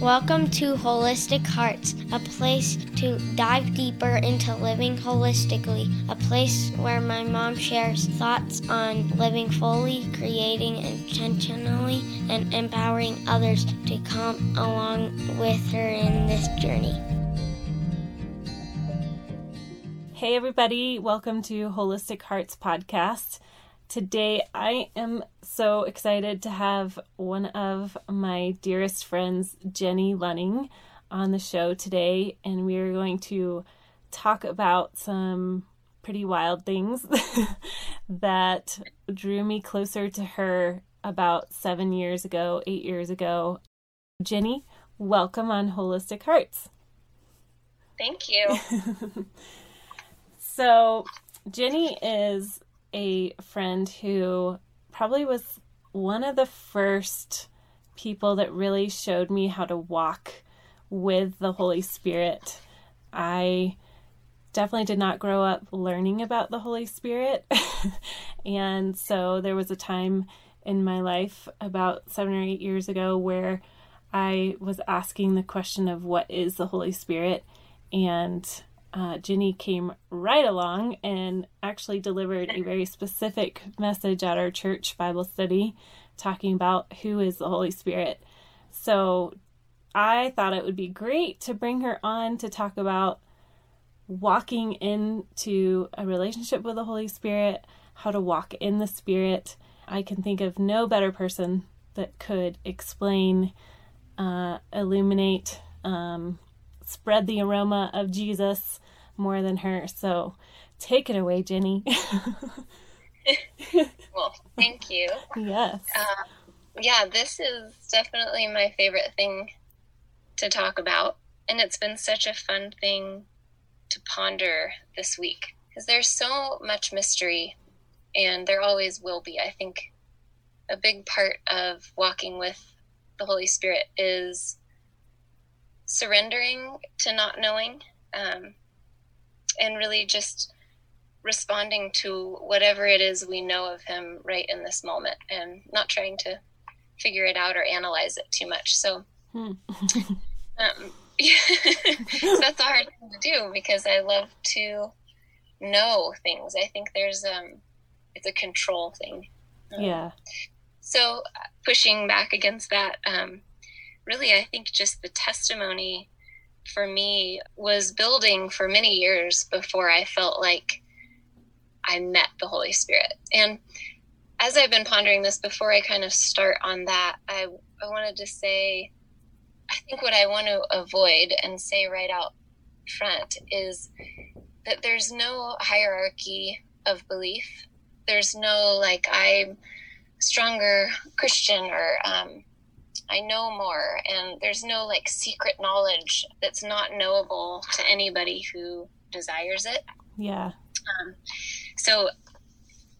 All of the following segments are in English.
Welcome to Holistic Hearts, a place to dive deeper into living holistically, a place where my mom shares thoughts on living fully, creating intentionally, and empowering others to come along with her in this journey. Hey, everybody, welcome to Holistic Hearts Podcast. Today, I am so excited to have one of my dearest friends, Jenny Lunning, on the show today, and we are going to talk about some pretty wild things that drew me closer to her about seven years ago, eight years ago. Jenny, welcome on Holistic Hearts. Thank you. so, Jenny is a friend who probably was one of the first people that really showed me how to walk with the Holy Spirit. I definitely did not grow up learning about the Holy Spirit. and so there was a time in my life about seven or eight years ago where I was asking the question of what is the Holy Spirit? And uh, Jenny came right along and actually delivered a very specific message at our church Bible study talking about who is the Holy Spirit. So I thought it would be great to bring her on to talk about walking into a relationship with the Holy Spirit, how to walk in the Spirit. I can think of no better person that could explain, uh, illuminate, um, spread the aroma of Jesus more than her. So take it away, Jenny. well, thank you. Yes. Uh, yeah, this is definitely my favorite thing to talk about. And it's been such a fun thing to ponder this week because there's so much mystery and there always will be. I think a big part of walking with the Holy Spirit is surrendering to not knowing um, and really just responding to whatever it is we know of him right in this moment and not trying to figure it out or analyze it too much. So hmm. um, so that's a hard thing to do because i love to know things. I think there's um it's a control thing. Um, yeah. so pushing back against that um really, I think just the testimony for me was building for many years before I felt like I met the Holy Spirit. And as I've been pondering this before I kind of start on that, I, I wanted to say, I think what I want to avoid and say right out front is that there's no hierarchy of belief. There's no like I'm stronger Christian or um, I know more, and there's no like secret knowledge that's not knowable to anybody who desires it. Yeah. Um, so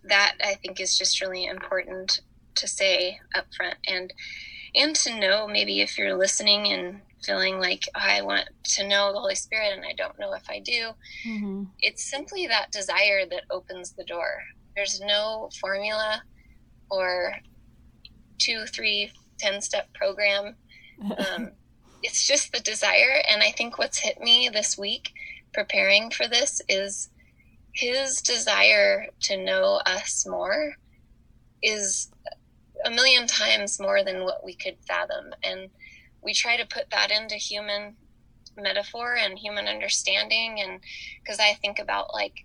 that I think is just really important to say up front, and and to know maybe if you're listening and feeling like oh, I want to know the Holy Spirit and I don't know if I do. Mm-hmm. It's simply that desire that opens the door. There's no formula or two, three, 10 step program. Um, it's just the desire. And I think what's hit me this week preparing for this is his desire to know us more is a million times more than what we could fathom. And we try to put that into human metaphor and human understanding. And because I think about like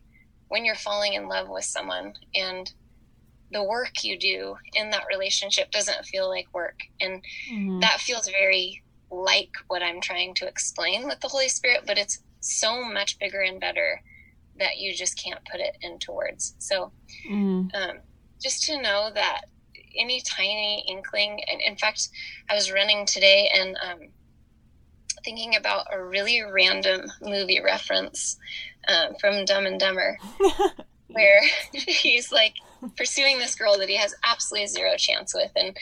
when you're falling in love with someone and the work you do in that relationship doesn't feel like work. And mm-hmm. that feels very like what I'm trying to explain with the Holy Spirit, but it's so much bigger and better that you just can't put it into words. So, mm-hmm. um, just to know that any tiny inkling, and in fact, I was running today and um, thinking about a really random movie reference um, from Dumb and Dumber, where he's like, pursuing this girl that he has absolutely zero chance with and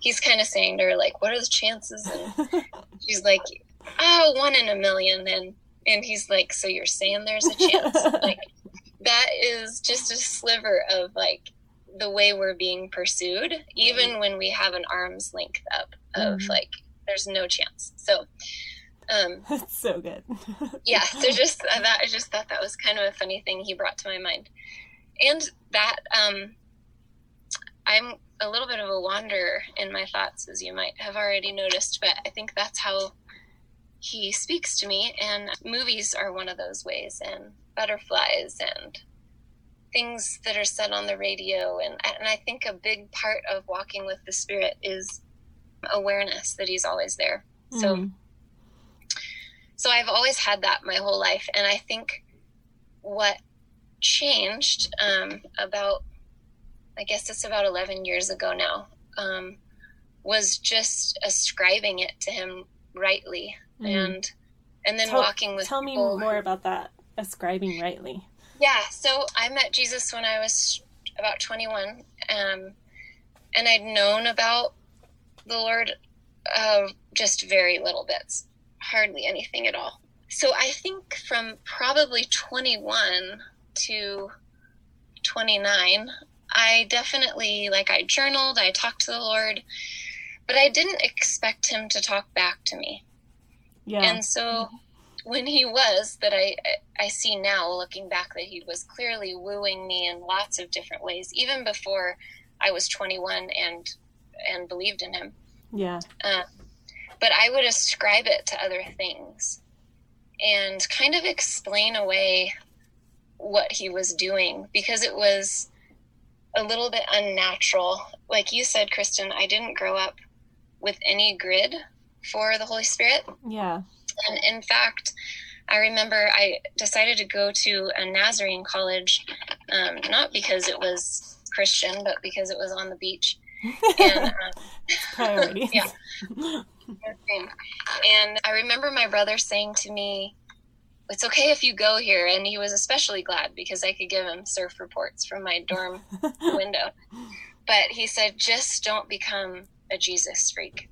he's kind of saying to her like what are the chances and she's like oh one in a million and and he's like so you're saying there's a chance like that is just a sliver of like the way we're being pursued even when we have an arm's length up of mm-hmm. like there's no chance. So, um, That's so good. yeah, so just that, I just thought that was kind of a funny thing he brought to my mind. And that, um, I'm a little bit of a wanderer in my thoughts, as you might have already noticed, but I think that's how he speaks to me. And movies are one of those ways, and butterflies, and things that are said on the radio. And, and I think a big part of walking with the Spirit is awareness that He's always there. So, Mm. so I've always had that my whole life. And I think what changed um, about, I guess it's about 11 years ago now, um, was just ascribing it to him rightly Mm. and and then Tell- walking with Tell me more about that ascribing rightly. Yeah, so I met Jesus when I was about 21, um, and I'd known about the Lord uh, just very little bits, hardly anything at all. So I think from probably 21 to 29, I definitely, like, I journaled, I talked to the Lord, but I didn't expect Him to talk back to me. Yeah. And so when he was that I I see now looking back that he was clearly wooing me in lots of different ways even before I was 21 and and believed in him. yeah. Uh, but I would ascribe it to other things and kind of explain away what he was doing because it was a little bit unnatural. Like you said, Kristen, I didn't grow up with any grid for the Holy Spirit. Yeah. And in fact, I remember I decided to go to a Nazarene college, um, not because it was Christian, but because it was on the beach. And um, Yeah. and I remember my brother saying to me, "It's okay if you go here," and he was especially glad because I could give him surf reports from my dorm window. But he said, "Just don't become a Jesus freak."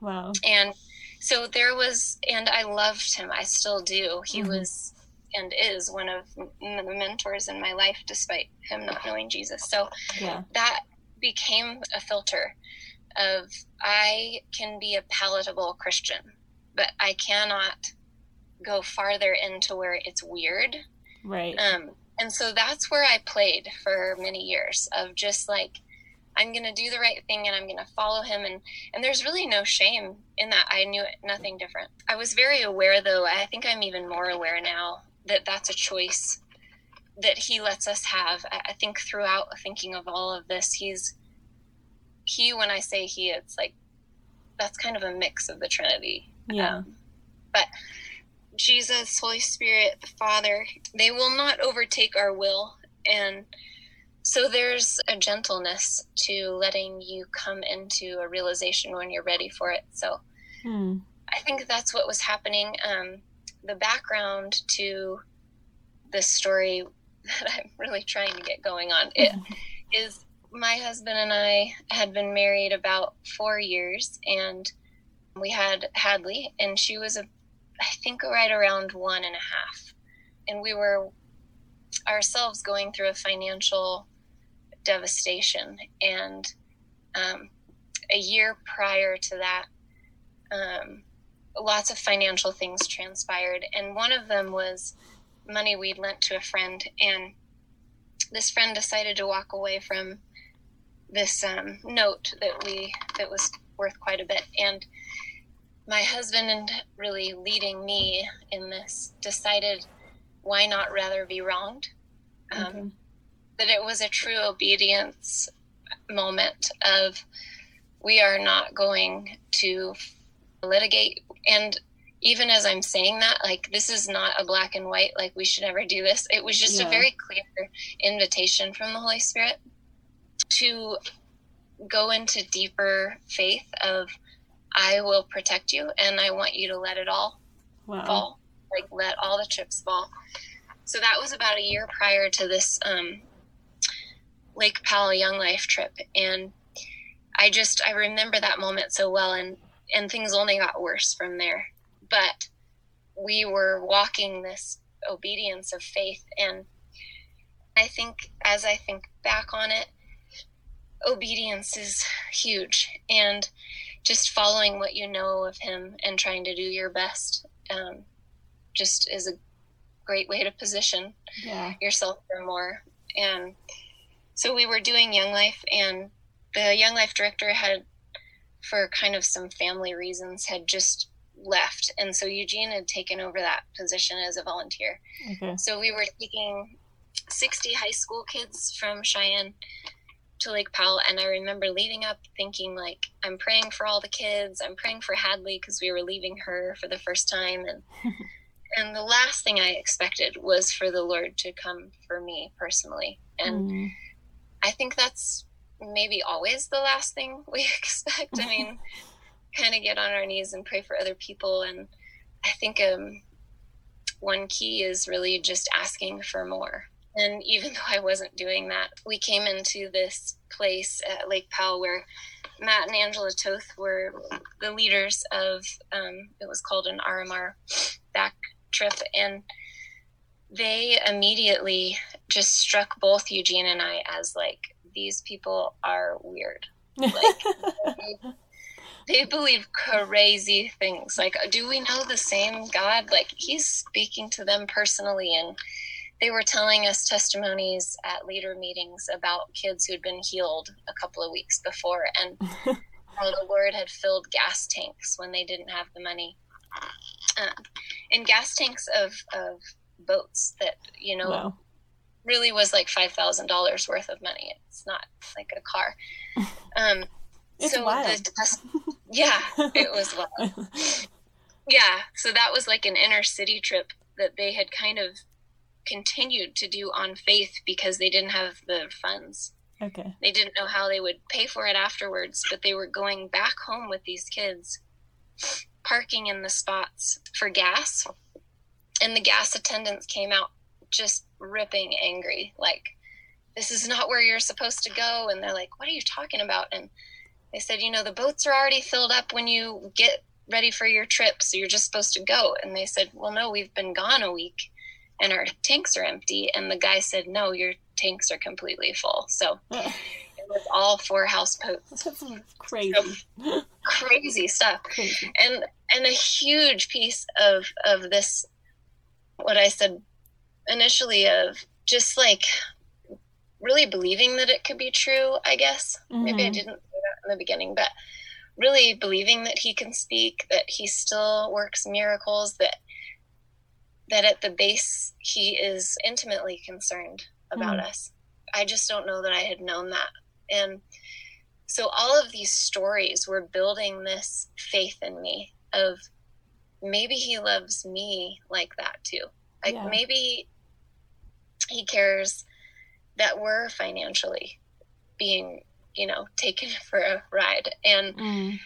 wow. and so there was and i loved him i still do he Mhm. was and is one of the mentors in my life despite him not knowing jesus so Yeah. that became a filter of i can be a palatable christian but i cannot go farther into where it's weird Right. um, and so that's where I played for many years of just like, I'm going to do the right thing and I'm going to follow him. And, and there's really no shame in that. I knew it, nothing different. I was very aware, though. I think I'm even more aware now that that's a choice that he lets us have. I, I think throughout thinking of all of this, he's, he, when I say he, it's like, that's kind of a mix of the Trinity. yeah. Um, but Jesus, Holy Spirit, the Father, they will not overtake our will. And so there's a gentleness to letting you come into a realization when you're ready for it. So Hmm. I think that's what was happening. Um, the background to this story that I'm really trying to get going on it is my husband and I had been married about four years, and we had Hadley, and she was a, I think right around one and a half, and we were ourselves going through a financial devastation, and um, a year prior to that. Um, lots of financial things transpired, and one of them was money we'd lent to a friend, and this friend decided to walk away from this um, note that we that was worth quite a bit, and my husband really leading me in this decided why not rather be wronged um, Okay. that it was a true obedience moment of we are not going to litigate and even as i'm saying that like this is not a black and white like we should never do this it was just Yeah. a very clear invitation from the holy spirit to go into deeper faith of i will protect you and i want you to let it all Wow. fall. Like let all the chips fall. So that was about a year prior to this um, lake powell young life trip and i just i remember that moment so well and and things only got worse from there. But we were walking this obedience of faith and i think as i think back on it obedience is huge. And just following what you know of him and trying to do your best um, just is a great way to position Yeah. yourself for more. And so we were doing Young Life, and the Young Life director had, for kind of some family reasons, had just left. And so Eugene had taken over that position as a volunteer. Okay. So we were taking 60 high school kids from Cheyenne to Lake Powell. And I remember leading up thinking, like, I'm praying for all the kids. I'm praying for Hadley because we were leaving her for the first time. And and the last thing I expected was for the Lord to come for me personally. And Mm. I think that's maybe always the last thing we expect. I mean, kind of get on our knees and pray for other people. And I think um, one key is really just asking for more. And even though I wasn't doing that, we came into this place at Lake Powell where Matt and Angela Toth were the leaders of, um, it was called an RMR back trip. And they immediately just struck both Eugene and I as like, these people are weird. Like, they, they believe crazy things. Like, do we know the same God? Like, he's speaking to them personally. And they were telling us testimonies at leader meetings about kids who'd been healed a couple of weeks before and how the Lord had filled gas tanks when they didn't have the money. Uh, and gas tanks of, of boats that, you know, wow. really was like five thousand dollars worth of money. It's not like a car. Um, It's so wild. the test, yeah, it was wild. Yeah, so that was like an inner city trip that they had kind of continued to do on faith because they didn't have the funds. okay. They didn't know how they would pay for it afterwards, but they were going back home with these kids, parking in the spots for gas. And the gas attendants came out just ripping angry, like, this is not where you're supposed to go. And they're like, what are you talking about? And they said, you know, the boats are already filled up when you get ready for your trip, so you're just supposed to go. And they said, well, no, we've been gone a week and our tanks are empty. And the guy said, no, your tanks are completely full. So it was all four houseboats. That's crazy. Crazy stuff. crazy. And and a huge piece of of this what I said initially of just like really believing that it could be true, I guess. Maybe I Mhm. didn't say that in the beginning, but really believing that he can speak, that he still works miracles, that that at the base he is intimately concerned about Mm. us. I just don't know that I had known that. And so all of these stories were building this faith in me of maybe he loves me like that too. Like Yeah. maybe he cares that we're financially being, you know, taken for a ride. And Mm.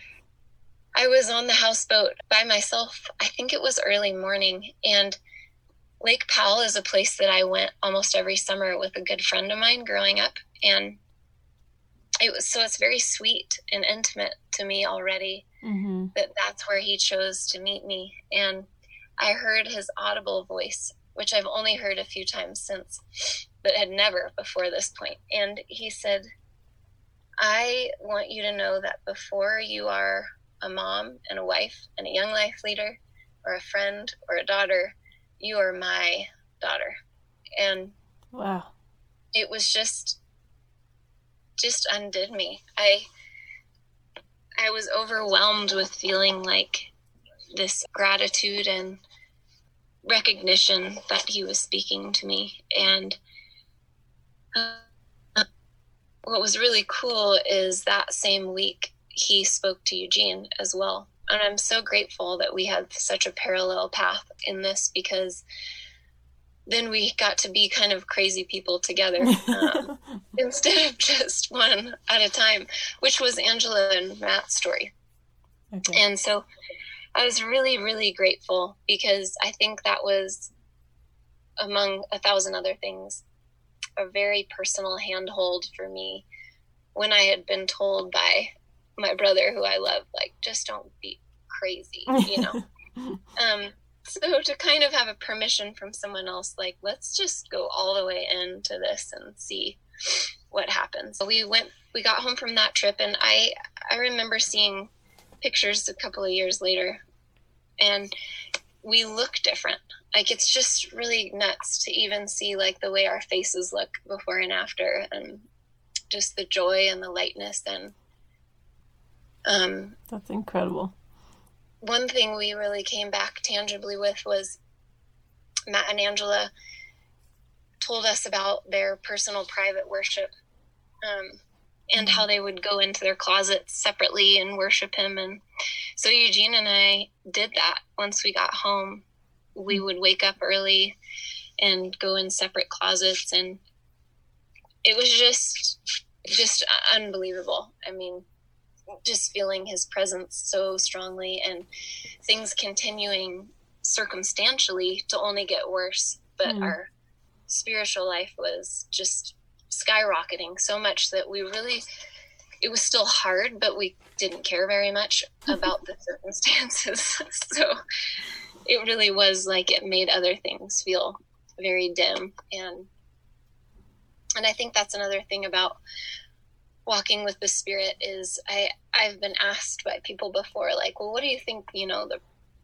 I was on the houseboat by myself. I think it was early morning. And Lake Powell is a place that I went almost every summer with a good friend of mine growing up. And it was so it's very sweet and intimate to me already hmm that that's where he chose to meet me. And I heard his audible voice, which I've only heard a few times since, but had never before this point. And he said, I want you to know that before you are a mom and a wife and a young life leader or a friend or a daughter, you are my daughter. And Wow. it was just just undid me. I I was overwhelmed with feeling like this gratitude and recognition that he was speaking to me and uh, what was really cool is that same week he spoke to Eugene as well and I'm so grateful that we had such a parallel path in this because then we got to be kind of crazy people together um, instead of just one at a time, which was Angela and Matt's story. okay. And so I was really, really grateful because I think that was, among a thousand other things, a very personal handhold for me when I had been told by my brother, who I love, like, just don't be crazy, you know? um, so to kind of have a permission from someone else, like, let's just go all the way into this and see what happens. So we went, we got home from that trip, and I, I remember seeing pictures a couple of years later, and we look different. Like it's just really nuts to even see like the way our faces look before and after, and just the joy and the lightness and um, that's incredible. One thing we really came back tangibly with was Matt and Angela told us about their personal private worship um, and how they would go into their closets separately and worship him. And so Eugene and I did that once we got home. We would wake up early and go in separate closets and it was just just unbelievable. I mean, just feeling his presence so strongly and things continuing circumstantially to only get worse. But mm. our spiritual life was just skyrocketing so much that we really, it was still hard, but we didn't care very much about the circumstances. so it really was like it made other things feel very dim and and I think that's another thing about walking with the spirit is I I've been asked by people before like, well, what do you think, you know, the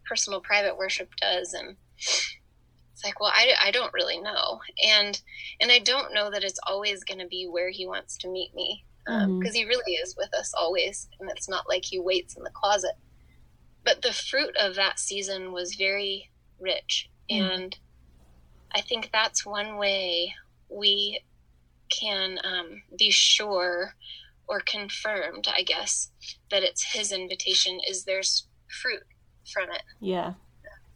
personal private worship does and it's like, well, I, I don't really know. And and I don't know that it's always going to be where he wants to meet me because um, mm-hmm. he really is with us always and it's not like he waits in the closet. But the fruit of that season was very rich mm-hmm. and I think that's one way we can um, be sure or confirmed, I guess, that it's his invitation is there's fruit from it. Yeah.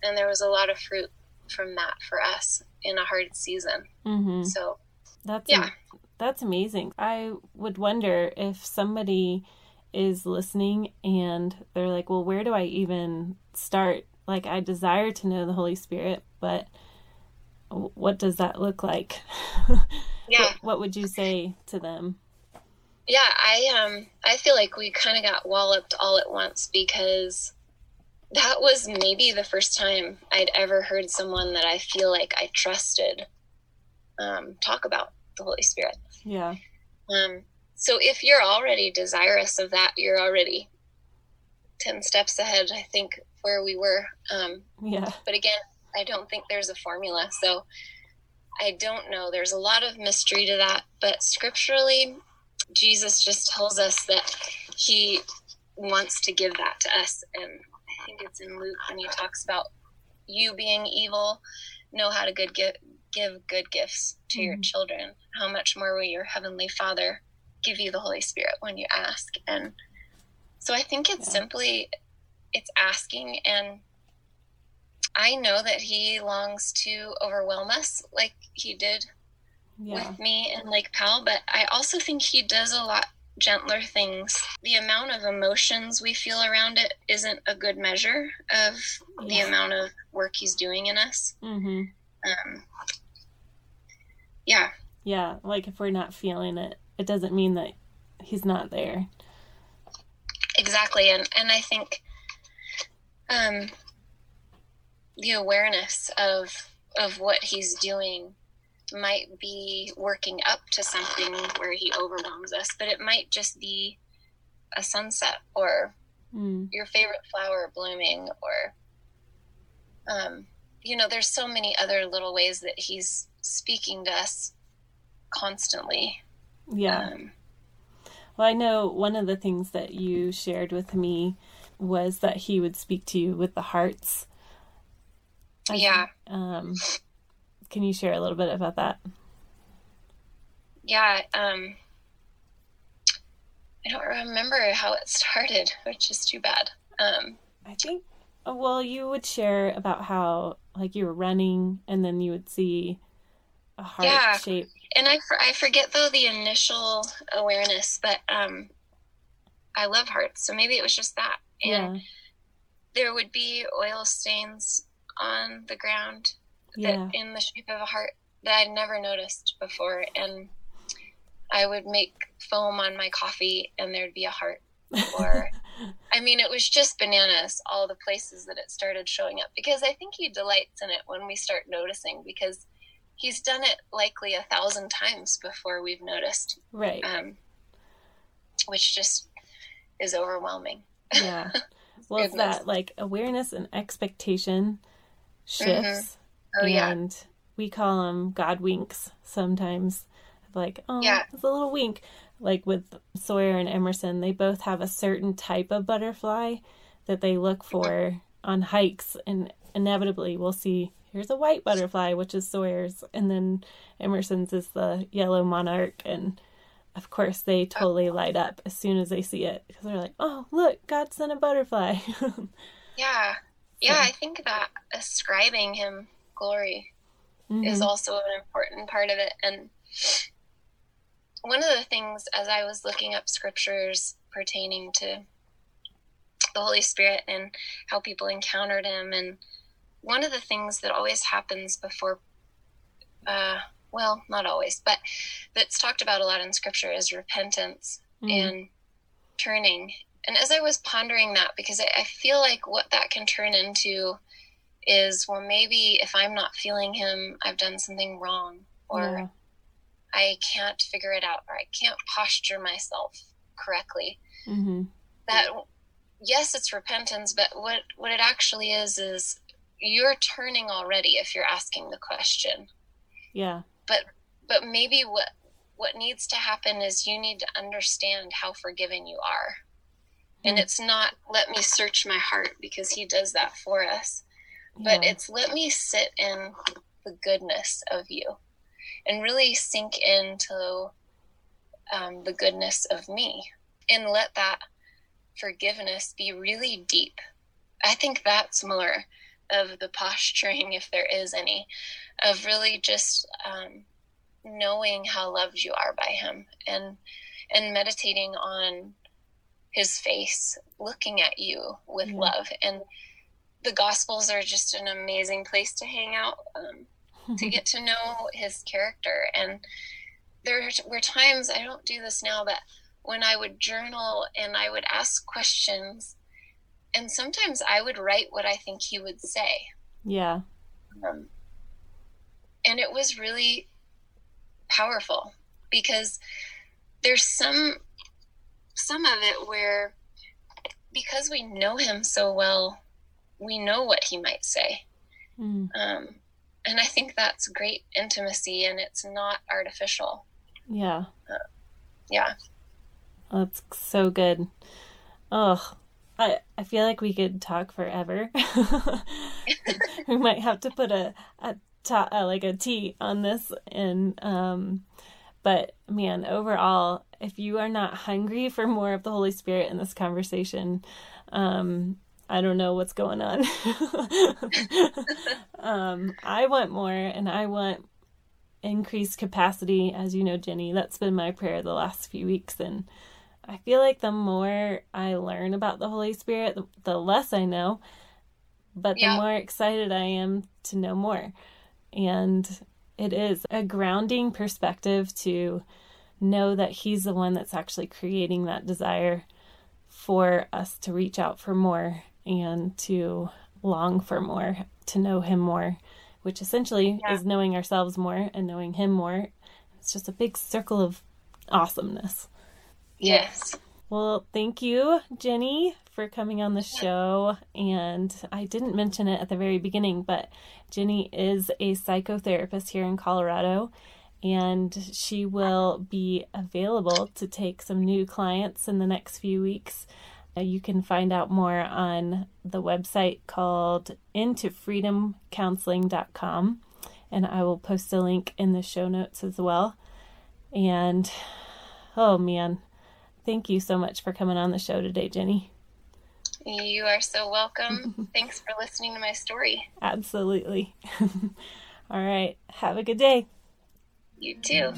And there was a lot of fruit from that for us in a hard season. Mm-hmm. So that's yeah. That's amazing. I would wonder if somebody is listening and they're like, well, where do I even start? Like, I desire to know the Holy Spirit, but what does that look like? Yeah. what, what would you say to them? Yeah, I um I feel like we kind of got walloped all at once because that was maybe the first time I'd ever heard someone that I feel like I trusted um, talk about the Holy Spirit. Yeah. Um, so if you're already desirous of that, you're already 10 steps ahead, I think, where we were. Um, yeah. But again, I don't think there's a formula. So I don't know. There's a lot of mystery to that, but scripturally, Jesus just tells us that he wants to give that to us. And I think it's in Luke when he talks about you being evil, know how to good give, give good gifts to mm-hmm. your children. How much more will your heavenly Father give you the Holy Spirit when you ask? And so I think it's yeah. simply it's asking and I know that he longs to overwhelm us like he did yeah. with me and Lake Powell, but I also think he does a lot gentler things. The amount of emotions we feel around it isn't a good measure of yeah. the amount of work he's doing in us. Mm-hmm. Um, yeah. Yeah, like if we're not feeling it, it doesn't mean that he's not there. Exactly, and and I think um, the awareness of of what he's doing might be working up to something where he overwhelms us, but it might just be a sunset or mm. your favorite flower blooming or um, you know, there's so many other little ways that he's speaking to us constantly. Yeah. Um, well, I know one of the things that you shared with me was that he would speak to you with the hearts yeah. um, can you share a little bit about that? Yeah. Um, I don't remember how it started, which is too bad. Um, I think, uh, well, you would share about how, like, you were running and then you would see a heart yeah. shape. And I, I forget, though, the initial awareness, but um, I love hearts. So maybe it was just that. And yeah. there would be oil stains on the ground yeah. that in the shape of a heart that I'd never noticed before. And I would make foam on my coffee and there'd be a heart. Or, I mean, it was just bananas, all the places that it started showing up because I think he delights in it when we start noticing because he's done it likely a thousand times before we've noticed. Right. Um, which just is overwhelming. yeah. well, it's that like awareness and expectation Mm-hmm. shifts. Oh yeah. and we call them God winks sometimes. Like, oh, Yeah. it's a little wink. Like with Sawyer and Emerson, they both have a certain type of butterfly that they look mm-hmm. for on hikes, and inevitably we'll see here's a white butterfly, which is Sawyer's, and then Emerson's is the yellow monarch, and of course they oh. totally light up as soon as they see it because they're like, oh, look, God sent a butterfly. Yeah. Yeah, I think that ascribing him glory is Mhm. also an important part of it. And one of the things, as I was looking up scriptures pertaining to the Holy Spirit and how people encountered him, and one of the things that always happens before, uh, well, not always, but that's talked about a lot in scripture is repentance Mhm. and turning. And as I was pondering that, because I, I feel like what that can turn into is, well, maybe if I'm not feeling him, I've done something wrong, or Yeah. I can't figure it out, or I can't posture myself correctly. Mhm. That yes, it's repentance, but what what it actually is is you're turning already if you're asking the question. Yeah. But But maybe what what needs to happen is you need to understand how forgiven you are. And it's not let me search my heart because he does that for us. but Yeah. it's let me sit in the goodness of you and really sink into um, the goodness of me and let that forgiveness be really deep. I think that's more of the posturing, if there is any, of really just um, knowing how loved you are by Him and and meditating on His face, looking at you with Yeah. love and the gospels are just an amazing place to hang out um, to get to know his character and there were times i don't do this now but when i would journal and i would ask questions and sometimes i would write what i think he would say yeah. um, and it was really powerful because there's some some of it where because we know him so well we know what he might say Mm. um, and i think that's great intimacy and it's not artificial Yeah. yeah That's so good. Oh, I I feel like we could talk forever. we might have to put a a ta- uh, like a T on this, and um, but man, overall, if you are not hungry for more of the Holy Spirit in this conversation, um, I don't know what's going on. um, I want more, and I want increased capacity. As you know, Jenny, that's been my prayer the last few weeks, and I feel like the more I learn about the Holy Spirit, the, the less I know, but the more excited I am to know more. And it is a grounding perspective to know that He's the one that's actually creating that desire for us to reach out for more and to long for more, to know Him more, which essentially Yeah. is knowing ourselves more and knowing Him more. It's just a big circle of awesomeness. Yes Well, thank you, Jenny, for coming on the show. And I didn't mention it at the very beginning, but Jenny is a psychotherapist here in Colorado, and she will be available to take some new clients in the next few weeks. Uh, You can find out more on the website called intofreedomcounseling.com, and I will post a link in the show notes as well. And oh man, Thank you so much for coming on the show today, Jenny. You are so welcome thanks for listening to my story Absolutely. All right. Have a good day. you too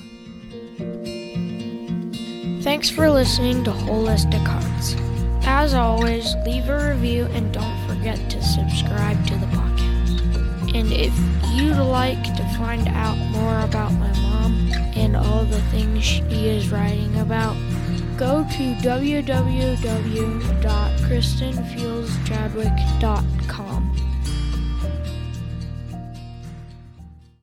Thanks for listening to Holistic Hearts. As always, leave a review and don't forget to subscribe to the podcast. And if you'd like to find out more about my mom and all the things she is writing about, go to www.kristenfieldschadwick.com.